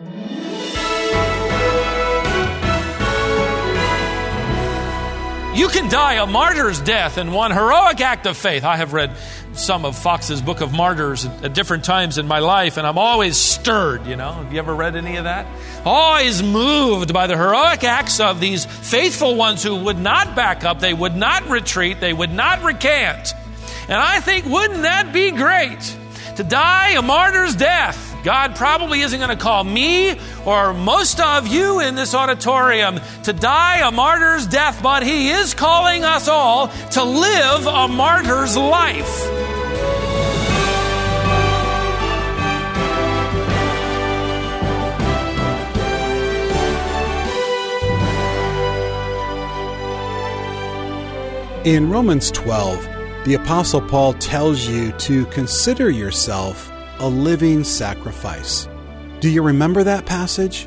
You can die a martyr's death in one heroic act of faith. I have read some of Foxe's Book of Martyrs at different times in my life, and I'm always stirred, you know. Have you ever read any of that? Always moved by the heroic acts of these faithful ones who would not back up, they would not retreat, they would not recant. And I think, wouldn't that be great? To die a martyr's death God probably isn't going to call me or most of you in this auditorium to die a martyr's death, but He is calling us all to live a martyr's life. In Romans 12, the Apostle Paul tells you to consider yourself a living sacrifice. Do you remember that passage?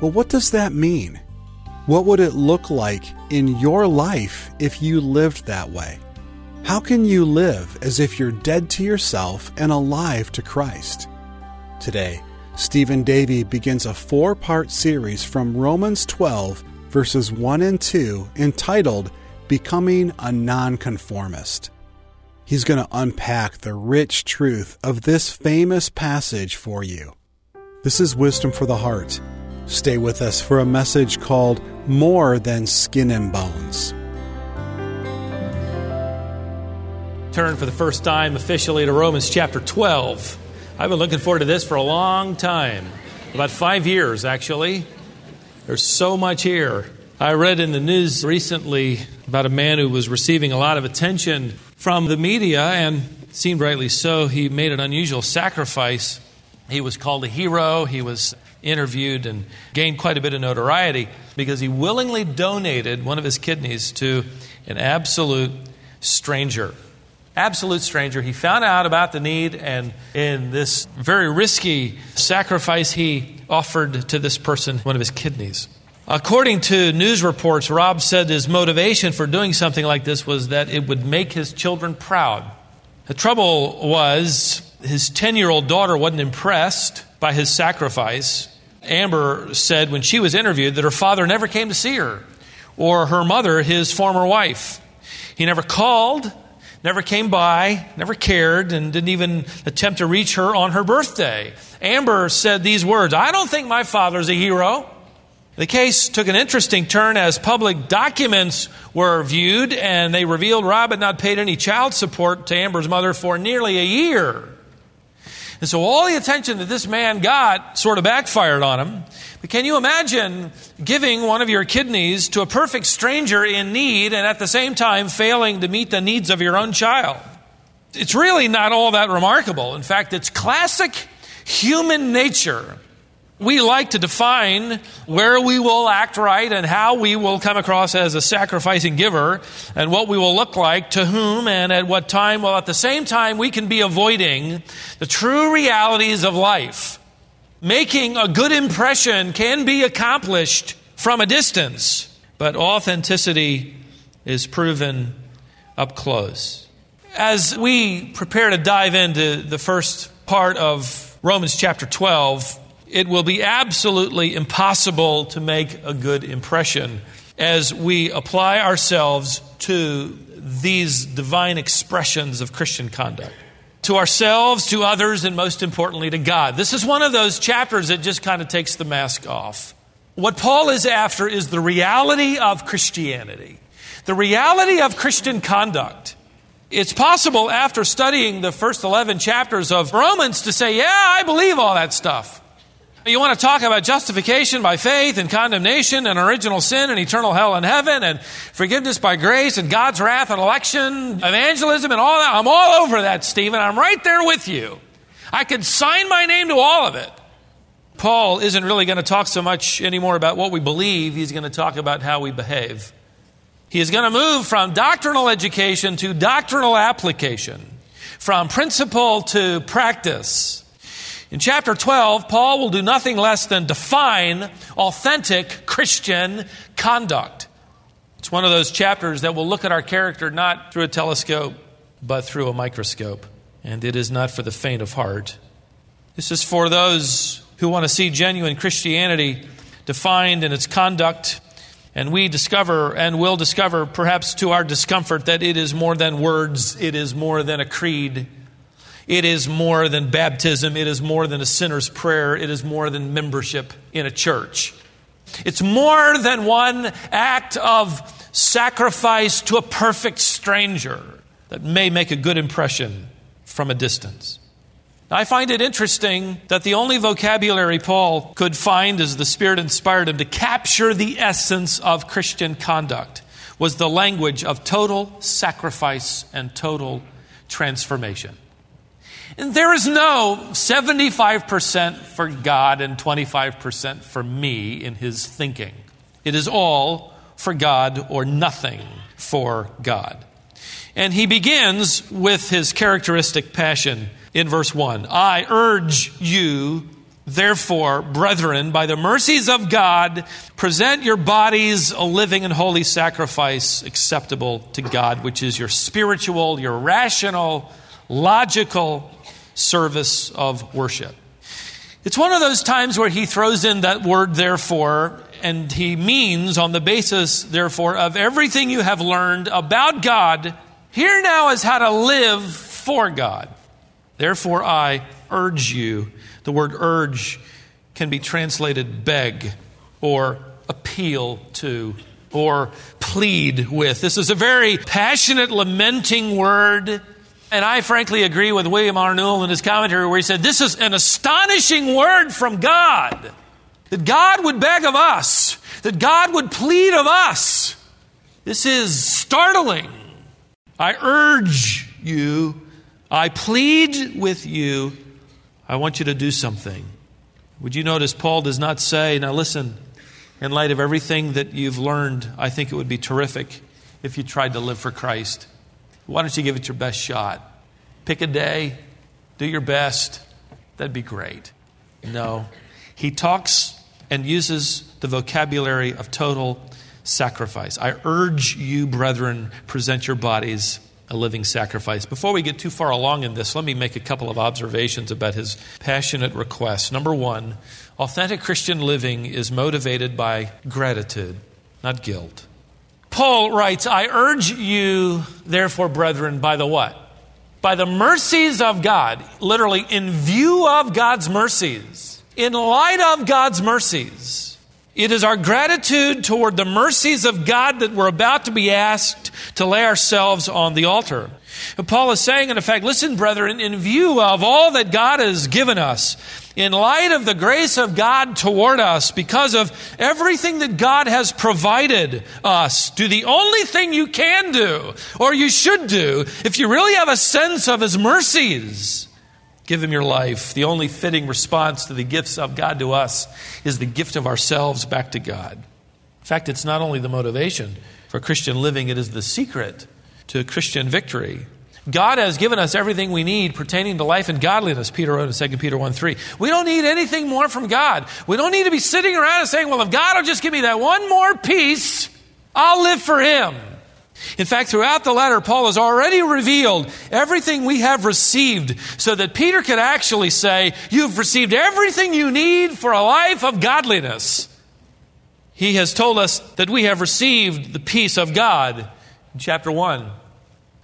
Well, what does that mean? What would it look like in your life if you lived that way? How can you live as if you're dead to yourself and alive to Christ? Today, Stephen Davey begins a four part series from Romans 12, verses 1 and 2, entitled Becoming a Nonconformist. He's going to unpack the rich truth of this famous passage for you. This is Wisdom for the Heart. Stay with us for a message called More Than Skin and Bones. Turn for the first time officially to Romans chapter 12. I've been looking forward to this for a long time, about five years actually. There's so much here. I read in the news recently about a man who was receiving a lot of attention from the media, and seemed rightly so. He made an unusual sacrifice. He was called a hero. He was interviewed and gained quite a bit of notoriety because he willingly donated one of his kidneys to an absolute stranger. Absolute stranger. He found out about the need, and in this very risky sacrifice, he offered to this person one of his kidneys. According to news reports, Rob said his motivation for doing something like this was that it would make his children proud. The trouble was, his 10 year old daughter wasn't impressed by his sacrifice. Amber said when she was interviewed that her father never came to see her, or her mother, his former wife. He never called, never came by, never cared, and didn't even attempt to reach her on her birthday. Amber said these words I don't think my father's a hero. The case took an interesting turn as public documents were viewed, and they revealed Rob had not paid any child support to Amber's mother for nearly a year. And so all the attention that this man got sort of backfired on him. But can you imagine giving one of your kidneys to a perfect stranger in need and at the same time failing to meet the needs of your own child? It's really not all that remarkable. In fact, it's classic human nature we like to define where we will act right and how we will come across as a sacrificing giver and what we will look like to whom and at what time. While at the same time, we can be avoiding the true realities of life. Making a good impression can be accomplished from a distance, but authenticity is proven up close. As we prepare to dive into the first part of Romans chapter 12, it will be absolutely impossible to make a good impression as we apply ourselves to these divine expressions of Christian conduct. To ourselves, to others, and most importantly, to God. This is one of those chapters that just kind of takes the mask off. What Paul is after is the reality of Christianity, the reality of Christian conduct. It's possible after studying the first 11 chapters of Romans to say, yeah, I believe all that stuff. You want to talk about justification by faith and condemnation and original sin and eternal hell and heaven and forgiveness by grace and God's wrath and election, evangelism and all that. I'm all over that, Stephen. I'm right there with you. I could sign my name to all of it. Paul isn't really going to talk so much anymore about what we believe, he's going to talk about how we behave. He is going to move from doctrinal education to doctrinal application, from principle to practice. In chapter 12, Paul will do nothing less than define authentic Christian conduct. It's one of those chapters that will look at our character not through a telescope, but through a microscope. And it is not for the faint of heart. This is for those who want to see genuine Christianity defined in its conduct. And we discover and will discover, perhaps to our discomfort, that it is more than words, it is more than a creed, it is more than baptism, it is more than a sinner's prayer, it is more than membership in a church. It's more than one act of sacrifice to a perfect stranger that may make a good impression from a distance. I find it interesting that the only vocabulary Paul could find as the Spirit inspired him to capture the essence of Christian conduct was the language of total sacrifice and total transformation. And there is no 75% for God and 25% for me in his thinking. It is all for God or nothing for God. And he begins with his characteristic passion in verse 1. I urge you, therefore, brethren, by the mercies of God, present your bodies a living and holy sacrifice acceptable to God, which is your spiritual, your rational, logical service of worship. It's one of those times where he throws in that word, therefore, and he means, on the basis, therefore, of everything you have learned about God here now is how to live for God. Therefore, I urge you. The word urge can be translated beg or appeal to or plead with. This is a very passionate, lamenting word. And I frankly agree with William. Newell in his commentary where he said, This is an astonishing word from God. That God would beg of us, that God would plead of us. This is startling. I urge you, I plead with you, I want you to do something. Would you notice Paul does not say, now listen, in light of everything that you've learned, I think it would be terrific if you tried to live for Christ. Why don't you give it your best shot? Pick a day, do your best. That'd be great. No. He talks and uses the vocabulary of total sacrifice. I urge you, brethren, present your bodies a living sacrifice. Before we get too far along in this, let me make a couple of observations about his passionate request. Number one, authentic Christian living is motivated by gratitude, not guilt. Paul writes, I urge you, therefore, brethren, by the what? By the mercies of God, literally, in view of God's mercies, in light of God's mercies it is our gratitude toward the mercies of God that we're about to be asked to lay ourselves on the altar. Paul is saying, in effect, listen, brethren, in view of all that God has given us, in light of the grace of God toward us, because of everything that God has provided us, do the only thing you can do, or you should do, if you really have a sense of His mercies Give Him your life. The only fitting response to the gifts of God to us is the gift of ourselves back to God. In fact, it's not only the motivation for Christian living, it is the secret to Christian victory. God has given us everything we need pertaining to life and godliness, Peter wrote in 2 Peter 1 3. We don't need anything more from God. We don't need to be sitting around and saying, well, if God will just give me that one more piece, I'll live for Him. In fact, throughout the letter, Paul has already revealed everything we have received so that Peter could actually say, You've received everything you need for a life of godliness. He has told us that we have received the peace of God in chapter 1.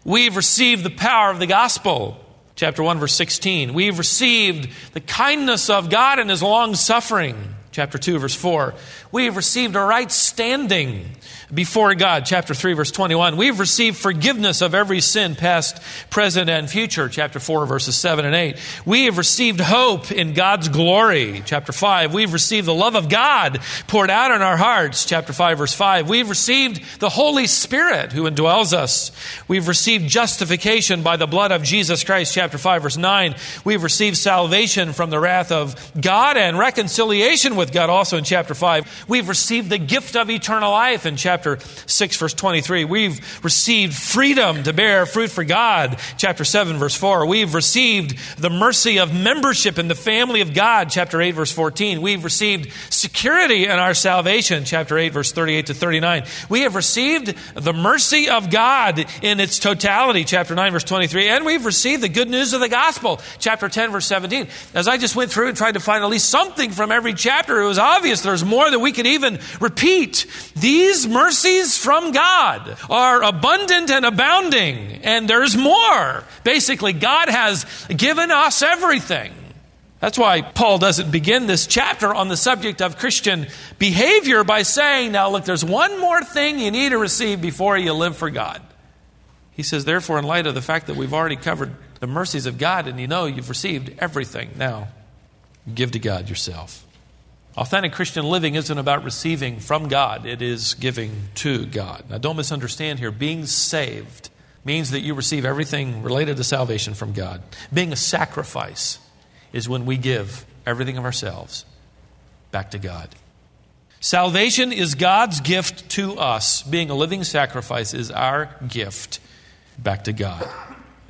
We've received the power of the gospel, chapter 1, verse 16. We've received the kindness of God and his long suffing, chapter 2, verse 4. We've received a right standing before God, chapter 3, verse 21. We've received forgiveness of every sin, past, present, and future, chapter 4, verses 7 and 8. We have received hope in God's glory, chapter 5. We've received the love of God poured out in our hearts, chapter 5, verse 5. We've received the Holy Spirit who indwells us. We've received justification by the blood of Jesus Christ, chapter 5, verse 9. We've received salvation from the wrath of God and reconciliation with God also in chapter 5. We've received the gift of eternal life in chapter 6, verse 23. We've received freedom to bear fruit for God, chapter 7, verse 4. We've received the mercy of membership in the family of God, chapter 8, verse 14. We've received security in our salvation, chapter 8, verse 38 to 39. We have received the mercy of God in its totality, chapter 9, verse 23. And we've received the good news of the gospel, chapter 10, verse 17. As I just went through and tried to find at least something from every chapter, it was obvious there's more that we could even repeat. These mercies from God are abundant and abounding, and there's more. Basically, God has given us everything. That's why Paul doesn't begin this chapter on the subject of Christian behavior by saying, now look, there's one more thing you need to receive before you live for God. He says, therefore, in light of the fact that we've already covered the mercies of God and you know you've received everything, now give to God yourself. Authentic Christian living isn't about receiving from God, it is giving to God. Now, don't misunderstand here. Being saved means that you receive everything related to salvation from God. Being a sacrifice is when we give everything of ourselves back to God. Salvation is God's gift to us. Being a living sacrifice is our gift back to God.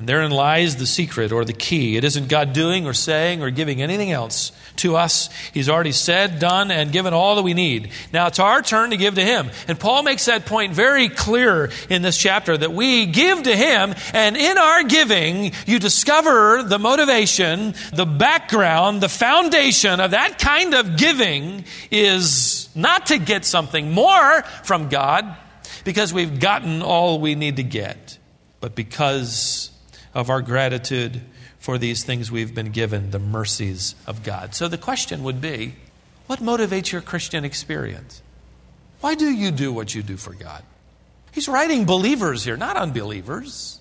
And therein lies the secret or the key. It isn't God doing or saying or giving anything else to us. He's already said, done, and given all that we need. Now it's our turn to give to Him. And Paul makes that point very clear in this chapter that we give to Him, and in our giving, you discover the motivation, the background, the foundation of that kind of giving is not to get something more from God because we've gotten all we need to get, but because of our gratitude for these things we've been given, the mercies of God. So the question would be what motivates your Christian experience? Why do you do what you do for God? He's writing believers here, not unbelievers.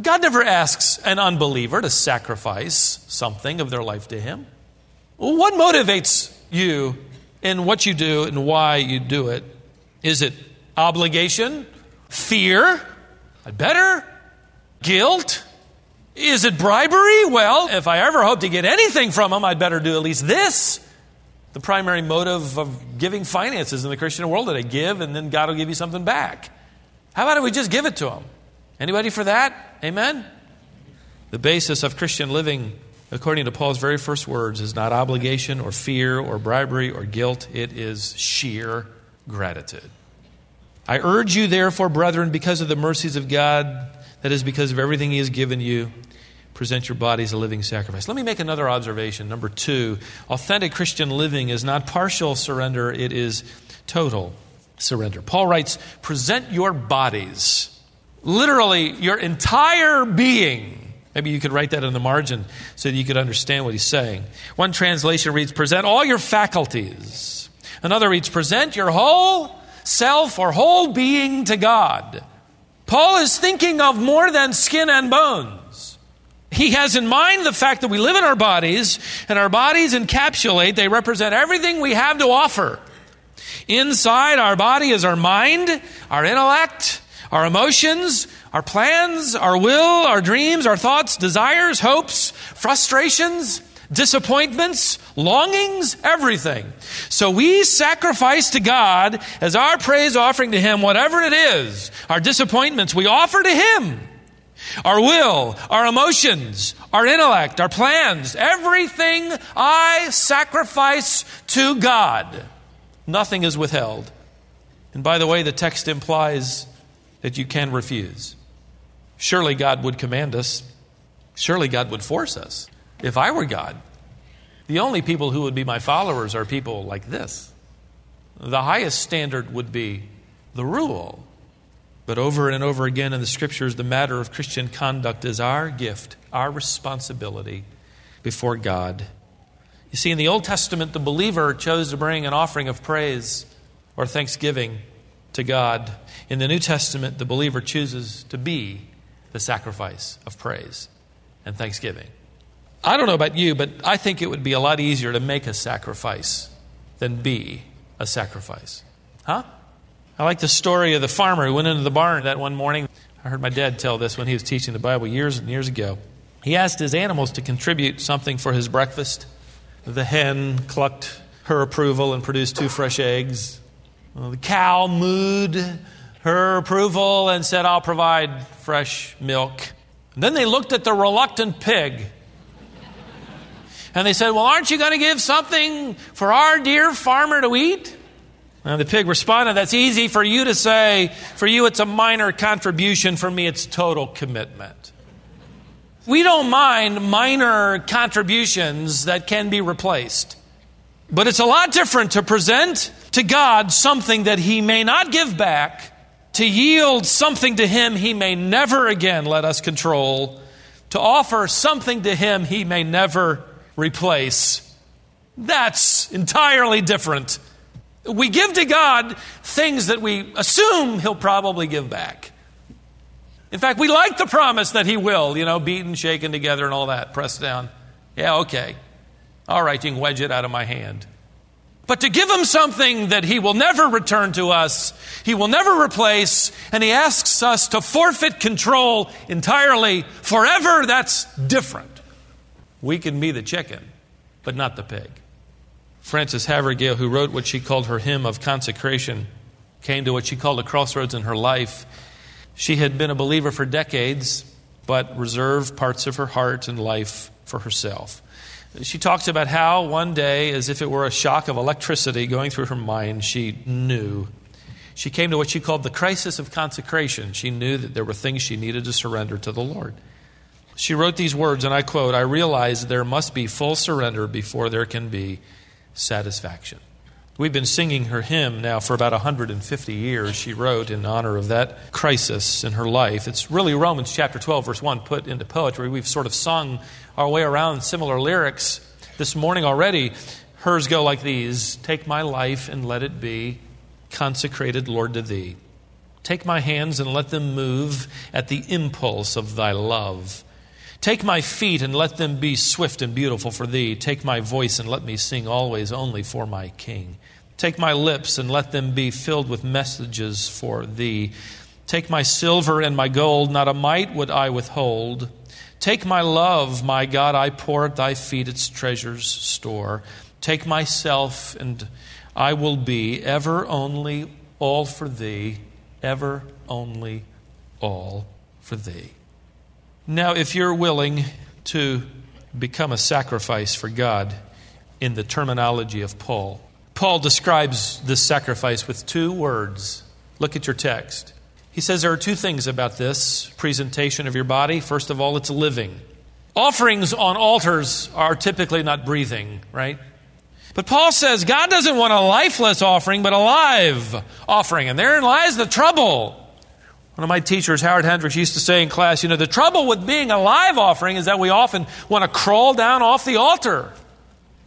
God never asks an unbeliever to sacrifice something of their life to Him. what motivates you in what you do and why you do it? Is it obligation? Fear? I better? Guilt? Is it bribery? Well, if I ever hope to get anything from them, I'd better do at least this. The primary motive of giving finances in the Christian world that I give and then God will give you something back. How about if we just give it to Him? Anybody for that? Amen? The basis of Christian living, according to Paul's very first words, is not obligation or fear or bribery or guilt. It is sheer gratitude. I urge you, therefore, brethren, because of the mercies of God, that is because of everything He has given you. Present your body as a living sacrifice. Let me make another observation. Number two authentic Christian living is not partial surrender, it is total surrender. Paul writes, Present your bodies, literally your entire being. Maybe you could write that in the margin so that you could understand what he's saying. One translation reads, Present all your faculties. Another reads, Present your whole self or whole being to God. Paul is thinking of more than skin and bones. He has in mind the fact that we live in our bodies, and our bodies encapsulate, they represent everything we have to offer. Inside our body is our mind, our intellect, our emotions, our plans, our will, our dreams, our thoughts, desires, hopes, frustrations, disappointments, longings, everything. So we sacrifice to God as our praise offering to Him, whatever it is, our disappointments, we offer to Him. Our will, our emotions, our intellect, our plans, everything I sacrifice to God. Nothing is withheld. And by the way, the text implies that you can refuse. Surely God would command us. Surely God would force us if I were God, the only people who would be my followers are people like this. The highest standard would be the rule. But over and over again in the scriptures, the matter of Christian conduct is our gift, our responsibility before God. You see, in the Old Testament, the believer chose to bring an offering of praise or thanksgiving to God. In the New Testament, the believer chooses to be the sacrifice of praise and thanksgiving. I don't know about you, but I think it would be a lot easier to make a sacrifice than be a sacrifice. Huh? I like the story of the farmer who went into the barn that one morning. I heard my dad tell this when he was teaching the Bible years and years ago. He asked his animals to contribute something for his breakfast. The hen clucked her approval and produced two fresh eggs. The cow mooed her approval and said, I'll provide fresh milk. And then they looked at the reluctant pig. And they said, Well, aren't you going to give something for our dear farmer to eat? And the pig responded, That's easy for you to say. For you, it's a minor contribution. For me, it's total commitment. We don't mind minor contributions that can be replaced. But it's a lot different to present to God something that He may not give back, to yield something to Him He may never again let us control, to offer something to Him He may never replace. That's entirely different. We give to God things that we assume He'll probably give back. In fact, we like the promise that He will, you know, beaten, shaken together, and all that, pressed down. Yeah, okay. All right, you can wedge it out of my hand. But to give him something that he will never return to us, he will never replace, and he asks us to forfeit control entirely forever, that's different. We can be the chicken, but not the pig. Frances Havergal, who wrote what she called her hymn of consecration, came to what she called a crossroads in her life. She had been a believer for decades, but reserved parts of her heart and life for herself. She talks about how one day, as if it were a shock of electricity going through her mind, she knew. She came to what she called the crisis of consecration. She knew that there were things she needed to surrender to the Lord. She wrote these words, and I quote I realize there must be full surrender before there can be satisfaction. We've been singing her hymn now for about 150 years, she wrote in honor of that crisis in her life. It's really Romans chapter 12, verse 1, put into poetry. We've sort of sung our way around similar lyrics this morning already. Hers go like these Take my life and let it be consecrated, Lord, to thee. Take my hands and let them move at the impulse of thy love. Take my feet and let them be swift and beautiful for thee. Take my voice and let me sing always only for my King. Take my lips and let them be filled with messages for thee. Take my silver and my gold, not a mite would I withhold. Take my love, my God, I pour at thy feet its treasures store. Take myself, and I will be ever only all for thee, ever only all for thee. Now, if you're willing to become a sacrifice for God in the terminology of Paul, Paul describes this sacrifice with two words. Look at your text. He says there are two things about this presentation of your body. First of all, it's living. Offerings on altars are typically not breathing, right? But Paul says God doesn't want a lifeless offering, but a live offering. And therein lies the trouble. One of my teachers, Howard Hendricks, used to say in class, you know, the trouble with being a live offering is that we often want to crawl down off the altar.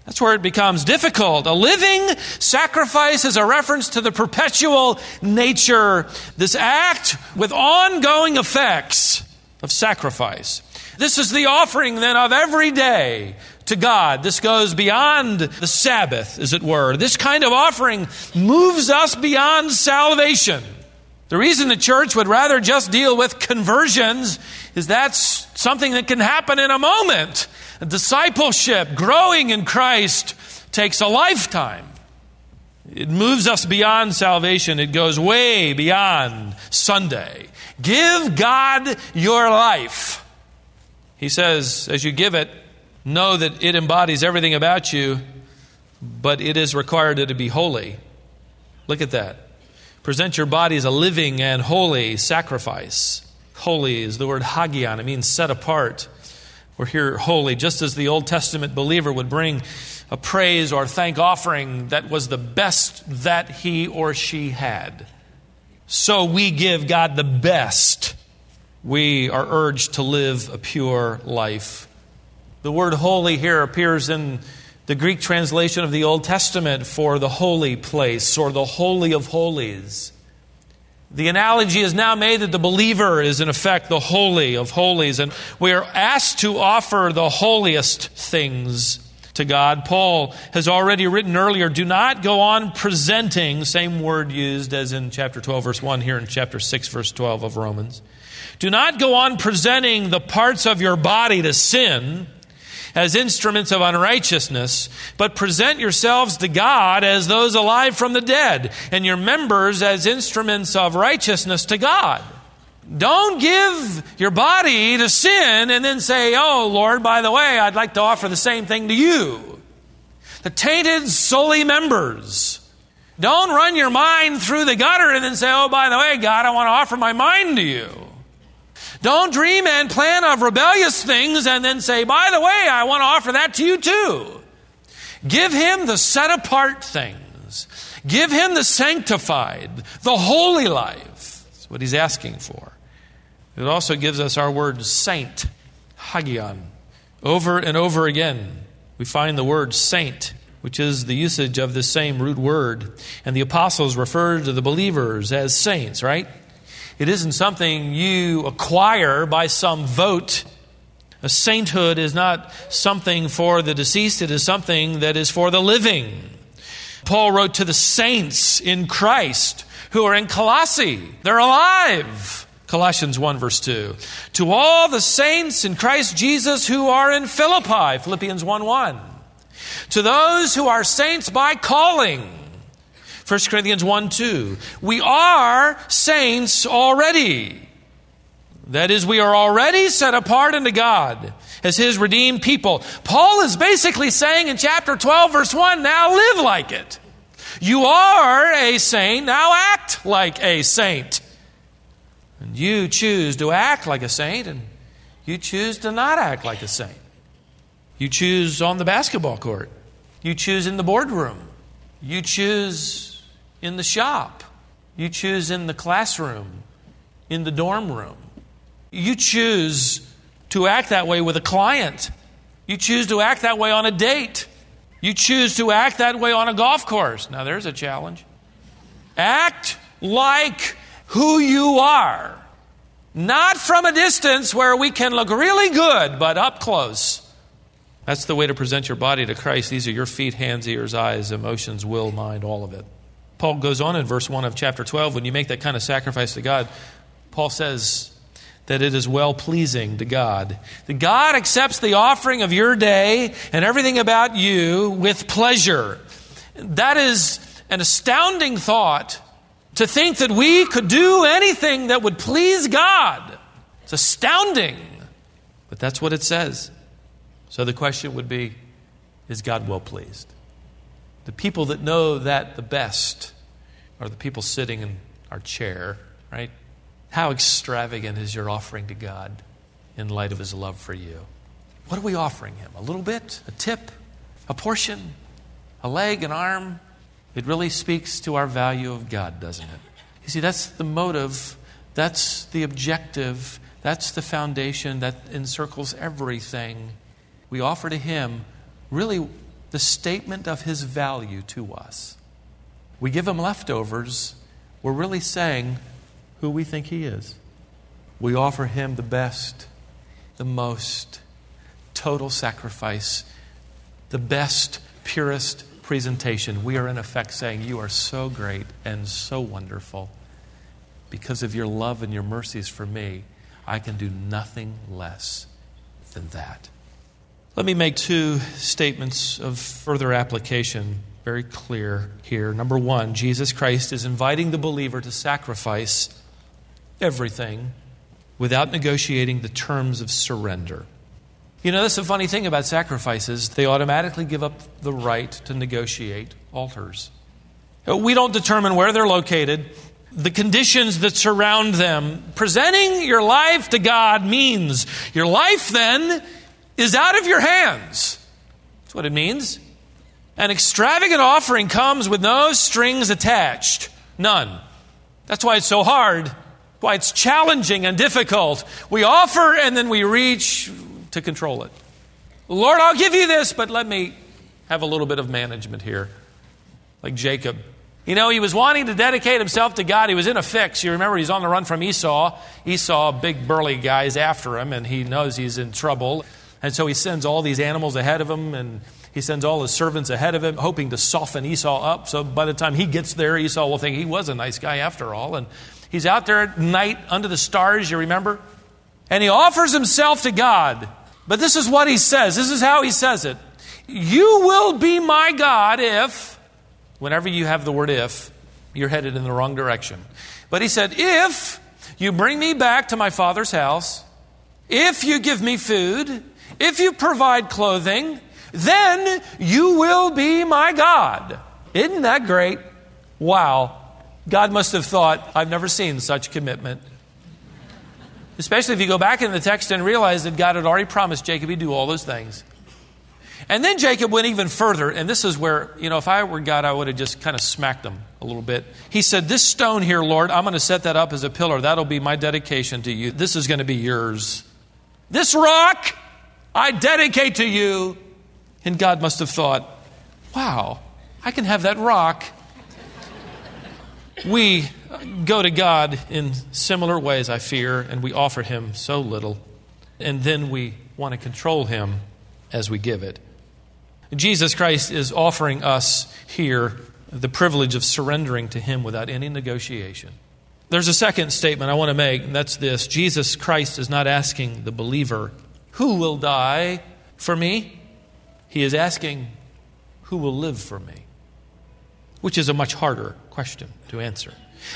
That's where it becomes difficult. A living sacrifice is a reference to the perpetual nature, this act with ongoing effects of sacrifice. This is the offering then of every day to God. This goes beyond the Sabbath, as it were. This kind of offering moves us beyond salvation. The reason the church would rather just deal with conversions is that's something that can happen in a moment. Discipleship, growing in Christ, takes a lifetime. It moves us beyond salvation. It goes way beyond Sunday. Give God your life. He says, as you give it, know that it embodies everything about you, but it is required to be holy. Look at that. Present your body as a living and holy sacrifice. Holy is the word hagion, it means set apart. We're here holy, just as the Old Testament believer would bring a praise or thank offering that was the best that he or she had. So we give God the best. We are urged to live a pure life. The word holy here appears in the Greek translation of the Old Testament for the holy place or the holy of holies. The analogy is now made that the believer is, in effect, the holy of holies, and we are asked to offer the holiest things to God. Paul has already written earlier do not go on presenting, same word used as in chapter 12, verse 1, here in chapter 6, verse 12 of Romans. Do not go on presenting the parts of your body to sin as instruments of unrighteousness, but present yourselves to God as those alive from the dead, and your members as instruments of righteousness to God. Don't give your body to sin and then say, Oh, Lord, by the way, I'd like to offer the same thing to you. The tainted, solely members. Don't run your mind through the gutter and then say, Oh, by the way, God, I want to offer my mind to you. Don't dream and plan of rebellious things and then say, by the way, I want to offer that to you too. Give him the set apart things. Give him the sanctified, the holy life. That's what he's asking for. It also gives us our word saint, hagion. Over and over again, we find the word saint, which is the usage of the same root word. And the apostles referred to the believers as saints, right? It isn't something you acquire by some vote. A sainthood is not something for the deceased, it is something that is for the living. Paul wrote to the saints in Christ who are in Colossae. They're alive. Colossians 1, verse 2. To all the saints in Christ Jesus who are in Philippi. Philippians 1 1. To those who are saints by calling. 1 Corinthians 1 2. We are saints already. That is, we are already set apart unto God as His redeemed people. Paul is basically saying in chapter 12, verse 1, now live like it. You are a saint, now act like a saint. And you choose to act like a saint, and you choose to not act like a saint. You choose on the basketball court, you choose in the boardroom, you choose in the shop. You choose in the classroom, in the dorm room. You choose to act that way with a client. You choose to act that way on a date. You choose to act that way on a golf course. Now, there's a challenge. Act like who you are. Not from a distance where we can look really good, but up close. That's the way to present your body to Christ. These are your feet, hands, ears, eyes, emotions, will, mind, all of it. Paul goes on in verse 1 of chapter 12 when you make that kind of sacrifice to God, Paul says that it is well pleasing to God. That God accepts the offering of your day and everything about you with pleasure. That is an astounding thought to think that we could do anything that would please God. It's astounding. But that's what it says. So the question would be is God well pleased? The people that know that the best are the people sitting in our chair, right? How extravagant is your offering to God in light of His love for you? What are we offering Him? A little bit? A tip? A portion? A leg? An arm? It really speaks to our value of God, doesn't it? You see, that's the motive, that's the objective, that's the foundation that encircles everything. We offer to Him really the statement of His value to us we give him leftovers, we're really saying who we think he is. We offer him the best, the most total sacrifice, the best, purest presentation. We are, in effect, saying, You are so great and so wonderful. Because of your love and your mercies for me, I can do nothing less than that. Let me make two statements of further application very clear here. Number one, Jesus Christ is inviting the believer to sacrifice everything without negotiating the terms of surrender. You know, that's the funny thing about sacrifices. They automatically give up the right to negotiate altars. We don't determine where they're located, the conditions that surround them. Presenting your life to God means your life then is out of your hands. That's what it means. An extravagant offering comes with no strings attached. None. That's why it's so hard, why it's challenging and difficult. We offer and then we reach to control it. Lord, I'll give you this, but let me have a little bit of management here. Like Jacob. You know, he was wanting to dedicate himself to God. He was in a fix. You remember, he's on the run from Esau. Esau, big burly guy, is after him, and he knows he's in trouble. And so he sends all these animals ahead of him, and he sends all his servants ahead of him, hoping to soften Esau up. So by the time he gets there, Esau will think he was a nice guy after all. And he's out there at night under the stars, you remember? And he offers himself to God. But this is what he says. This is how he says it. You will be my God if, whenever you have the word if, you're headed in the wrong direction. But he said, if you bring me back to my father's house, if you give me food, if you provide clothing, then you will be my God. Isn't that great? Wow. God must have thought, I've never seen such commitment. Especially if you go back in the text and realize that God had already promised Jacob he'd do all those things. And then Jacob went even further, and this is where, you know, if I were God, I would have just kind of smacked him a little bit. He said, This stone here, Lord, I'm going to set that up as a pillar. That'll be my dedication to you. This is going to be yours. This rock, I dedicate to you. And God must have thought, Wow, I can have that rock. We go to God in similar ways, I fear, and we offer Him so little. And then we want to control Him as we give it. Jesus Christ is offering us here the privilege of surrendering to Him without any negotiation. There's a second statement I want to make, and that's this Jesus Christ is not asking the believer, Who will die for me? He is asking, Who will live for me? Which is a much harder question to answer.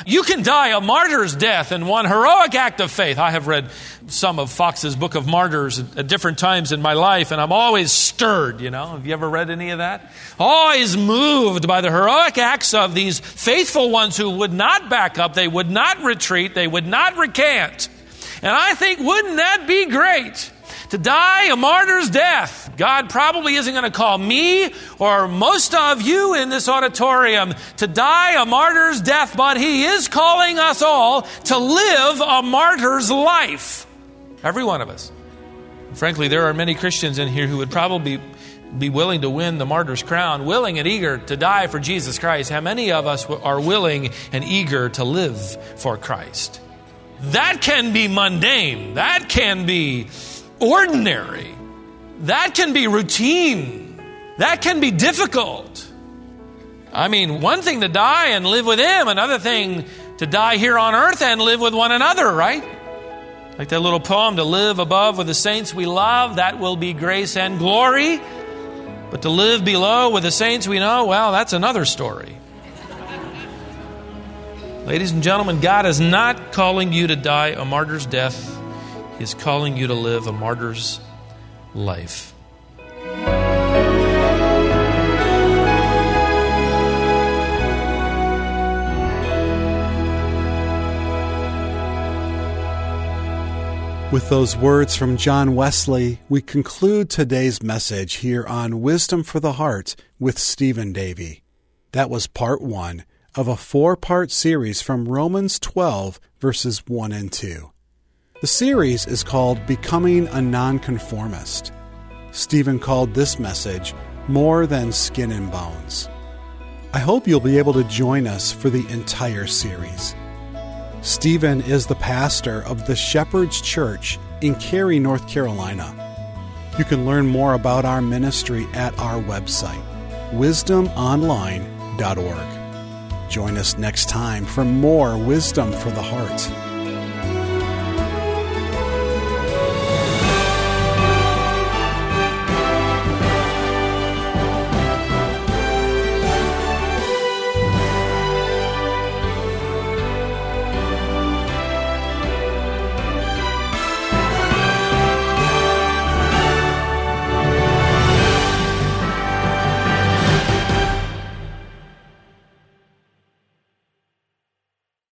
You can die a martyr's death in one heroic act of faith. I have read some of Foxe's Book of Martyrs at different times in my life, and I'm always stirred, you know. Have you ever read any of that? Always moved by the heroic acts of these faithful ones who would not back up, they would not retreat, they would not recant. And I think, wouldn't that be great? To die a martyr's death. God probably isn't going to call me or most of you in this auditorium to die a martyr's death, but He is calling us all to live a martyr's life. Every one of us. Frankly, there are many Christians in here who would probably be willing to win the martyr's crown, willing and eager to die for Jesus Christ. How many of us are willing and eager to live for Christ? That can be mundane. That can be ordinary. That can be routine. That can be difficult. I mean, one thing to die and live with Him, another thing to die here on earth and live with one another, right? Like that little poem, to live above with the saints we love, that will be grace and glory. But to live below with the saints we know, well, that's another story. Ladies and gentlemen, God is not calling you to die a martyr's death he is calling you to live a martyr's life. With those words from John Wesley, we conclude today's message here on Wisdom for the Heart with Stephen Davey. That was part one of a four part series from Romans 12, verses 1 and 2. The series is called Becoming a Nonconformist. Stephen called this message More Than Skin and Bones. I hope you'll be able to join us for the entire series. Stephen is the pastor of the Shepherd's Church in Cary, North Carolina. You can learn more about our ministry at our website, wisdomonline.org. Join us next time for more Wisdom for the Heart.